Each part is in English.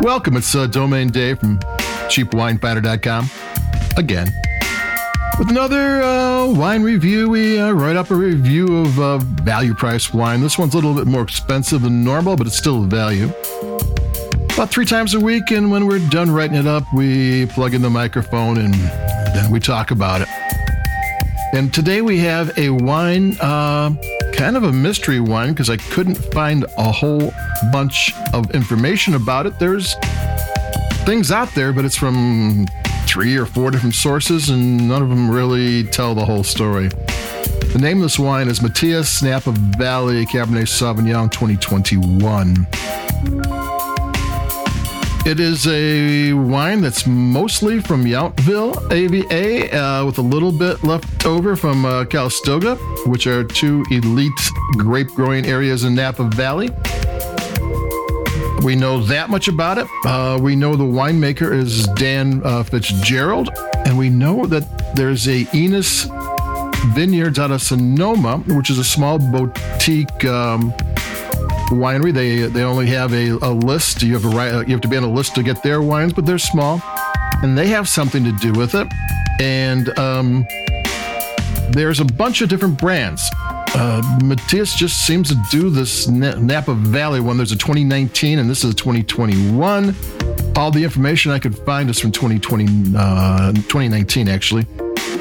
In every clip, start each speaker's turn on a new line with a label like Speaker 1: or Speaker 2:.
Speaker 1: Welcome. It's uh, Domain Dave from cheapwinefinder.com again with another uh, wine review. We uh, write up a review of uh, value price wine. This one's a little bit more expensive than normal, but it's still a value. About three times a week, and when we're done writing it up, we plug in the microphone and then we talk about it. And today we have a wine, uh, kind of a mystery wine, because I couldn't find a whole bunch of information about it. There's things out there, but it's from three or four different sources, and none of them really tell the whole story. The name of this wine is Matias Napa Valley Cabernet Sauvignon 2021. It is a wine that's mostly from Yountville AVA, uh, with a little bit left over from uh, Calistoga, which are two elite grape growing areas in Napa Valley. We know that much about it. Uh, we know the winemaker is Dan uh, Fitzgerald, and we know that there's a Enos Vineyards out of Sonoma, which is a small boutique um, winery. They they only have a, a list. You have a right. You have to be on a list to get their wines, but they're small, and they have something to do with it. And um, there's a bunch of different brands. Uh, Matias just seems to do this Napa Valley one. There's a 2019, and this is a 2021. All the information I could find is from 2020, uh, 2019, actually.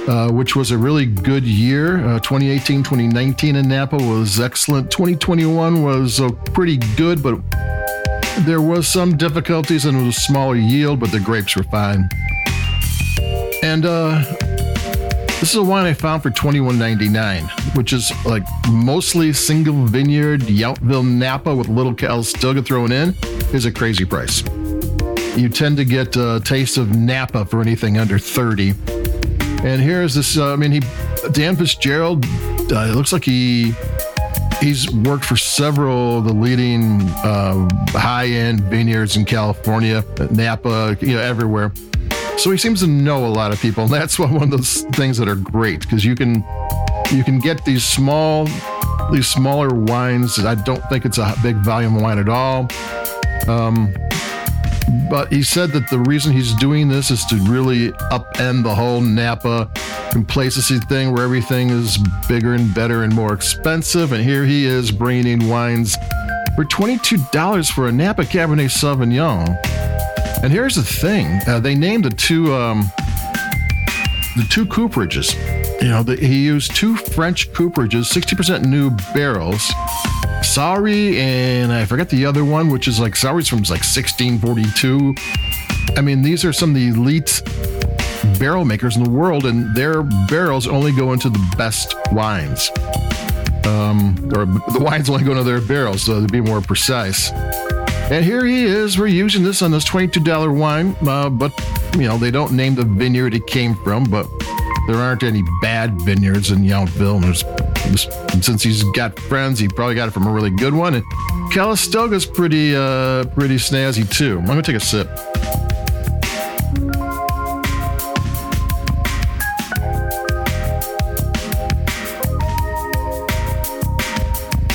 Speaker 1: Uh, which was a really good year. Uh, 2018, 2019 in Napa was excellent. 2021 was uh, pretty good, but there was some difficulties and it was a smaller yield, but the grapes were fine. And uh, this is a wine I found for $21.99, which is like mostly single vineyard Yountville Napa with a little Calistoga thrown in, is a crazy price. You tend to get a taste of Napa for anything under 30 and here's this. Uh, I mean, he Dan Fitzgerald. Uh, it looks like he he's worked for several of the leading uh, high-end vineyards in California, Napa, you know, everywhere. So he seems to know a lot of people, and that's one of those things that are great because you can you can get these small these smaller wines. I don't think it's a big volume wine at all. Um, but he said that the reason he's doing this is to really upend the whole Napa complacency thing where everything is bigger and better and more expensive. And here he is bringing in wines for $22 for a Napa Cabernet Sauvignon. And here's the thing uh, they named the two, um, the two cooperages. You know, the, he used two French cooperages, 60% new barrels Saury, and I forget the other one, which is like Saury's from like 1642. I mean, these are some of the elite barrel makers in the world, and their barrels only go into the best wines. Um, or the wines only go into their barrels, so to be more precise. And here he is. We're using this on this $22 wine, uh, but you know they don't name the vineyard it came from, but there aren't any bad vineyards in Yountville. There's since he's got friends, he probably got it from a really good one. And Calistoga's pretty, uh, pretty snazzy too. I'm gonna take a sip.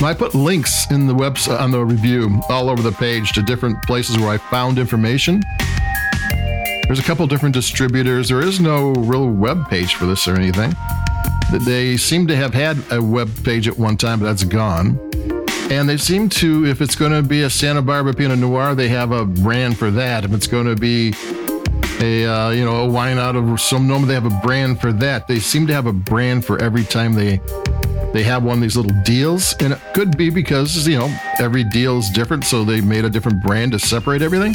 Speaker 1: I put links in the website on the review all over the page to different places where I found information. There's a couple different distributors. There is no real web page for this or anything. They seem to have had a web page at one time, but that's gone. And they seem to, if it's going to be a Santa Barbara Pinot Noir, they have a brand for that. If it's going to be a uh, you know a wine out of Sonoma, they have a brand for that. They seem to have a brand for every time they they have one of these little deals, and it could be because you know every deal is different, so they made a different brand to separate everything,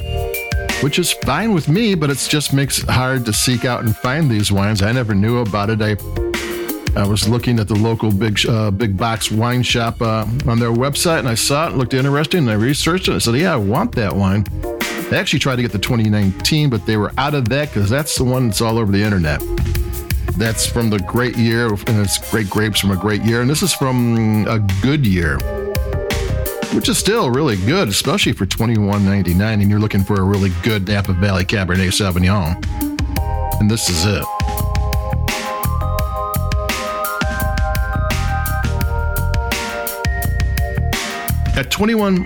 Speaker 1: which is fine with me. But it just makes it hard to seek out and find these wines. I never knew about it. I I was looking at the local big uh, big box wine shop uh, on their website, and I saw it, looked interesting, and I researched it. I said, "Yeah, I want that wine." I actually tried to get the 2019, but they were out of that because that's the one that's all over the internet. That's from the great year, and it's great grapes from a great year, and this is from a good year, which is still really good, especially for 21.99, and you're looking for a really good Napa Valley Cabernet Sauvignon, and this is it. At 21,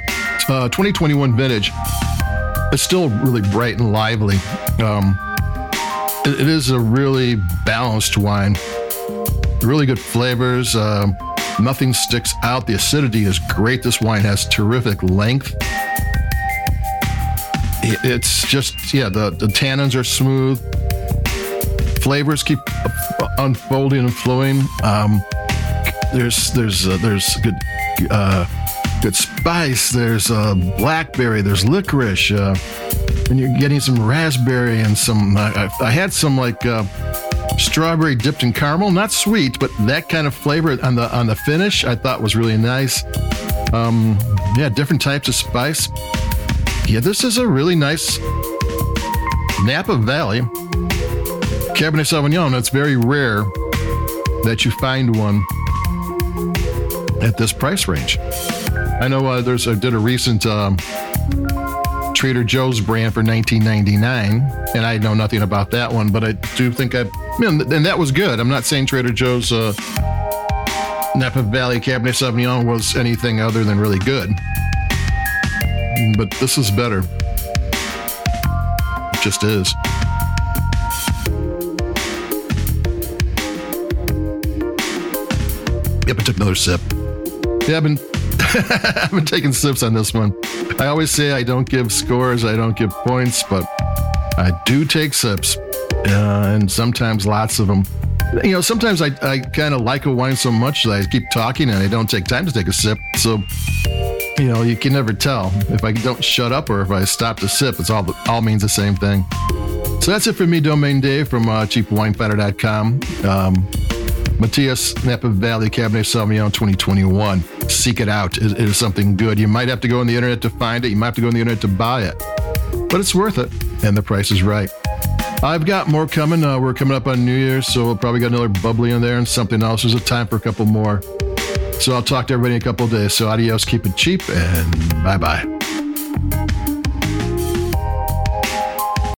Speaker 1: uh, 2021 vintage, it's still really bright and lively. Um, it, it is a really balanced wine. Really good flavors. Um, nothing sticks out. The acidity is great. This wine has terrific length. It's just, yeah, the, the tannins are smooth. Flavors keep unfolding and flowing. Um, there's there's uh, there's good uh, good spice. There's uh, blackberry. There's licorice. Uh, and you're getting some raspberry and some. I, I had some like uh, strawberry dipped in caramel. Not sweet, but that kind of flavor on the on the finish. I thought was really nice. Um, yeah, different types of spice. Yeah, this is a really nice Napa Valley Cabernet Sauvignon. It's very rare that you find one at this price range. I know uh, there's I did a recent um, Trader Joe's brand for 19.99, and I know nothing about that one, but I do think I, mean, and that was good. I'm not saying Trader Joe's uh, Napa Valley Cabernet Sauvignon was anything other than really good, but this is better. It just is. Yep, I took another sip. Yeah, I've been I've been taking sips on this one. I always say I don't give scores, I don't give points, but I do take sips, uh, and sometimes lots of them. You know, sometimes I, I kind of like a wine so much that I keep talking and I don't take time to take a sip. So, you know, you can never tell if I don't shut up or if I stop to sip. It's all all means the same thing. So that's it for me, Domain Dave from uh, CheapWineFinder.com. Um, Matias Napa Valley Cabernet Sauvignon 2021. Seek it out. It, it is something good. You might have to go on the internet to find it. You might have to go on the internet to buy it, but it's worth it, and the price is right. I've got more coming. Uh, we're coming up on New Year's, so we'll probably got another bubbly in there and something else. There's a time for a couple more. So I'll talk to everybody in a couple days. So adios, keep it cheap, and bye bye.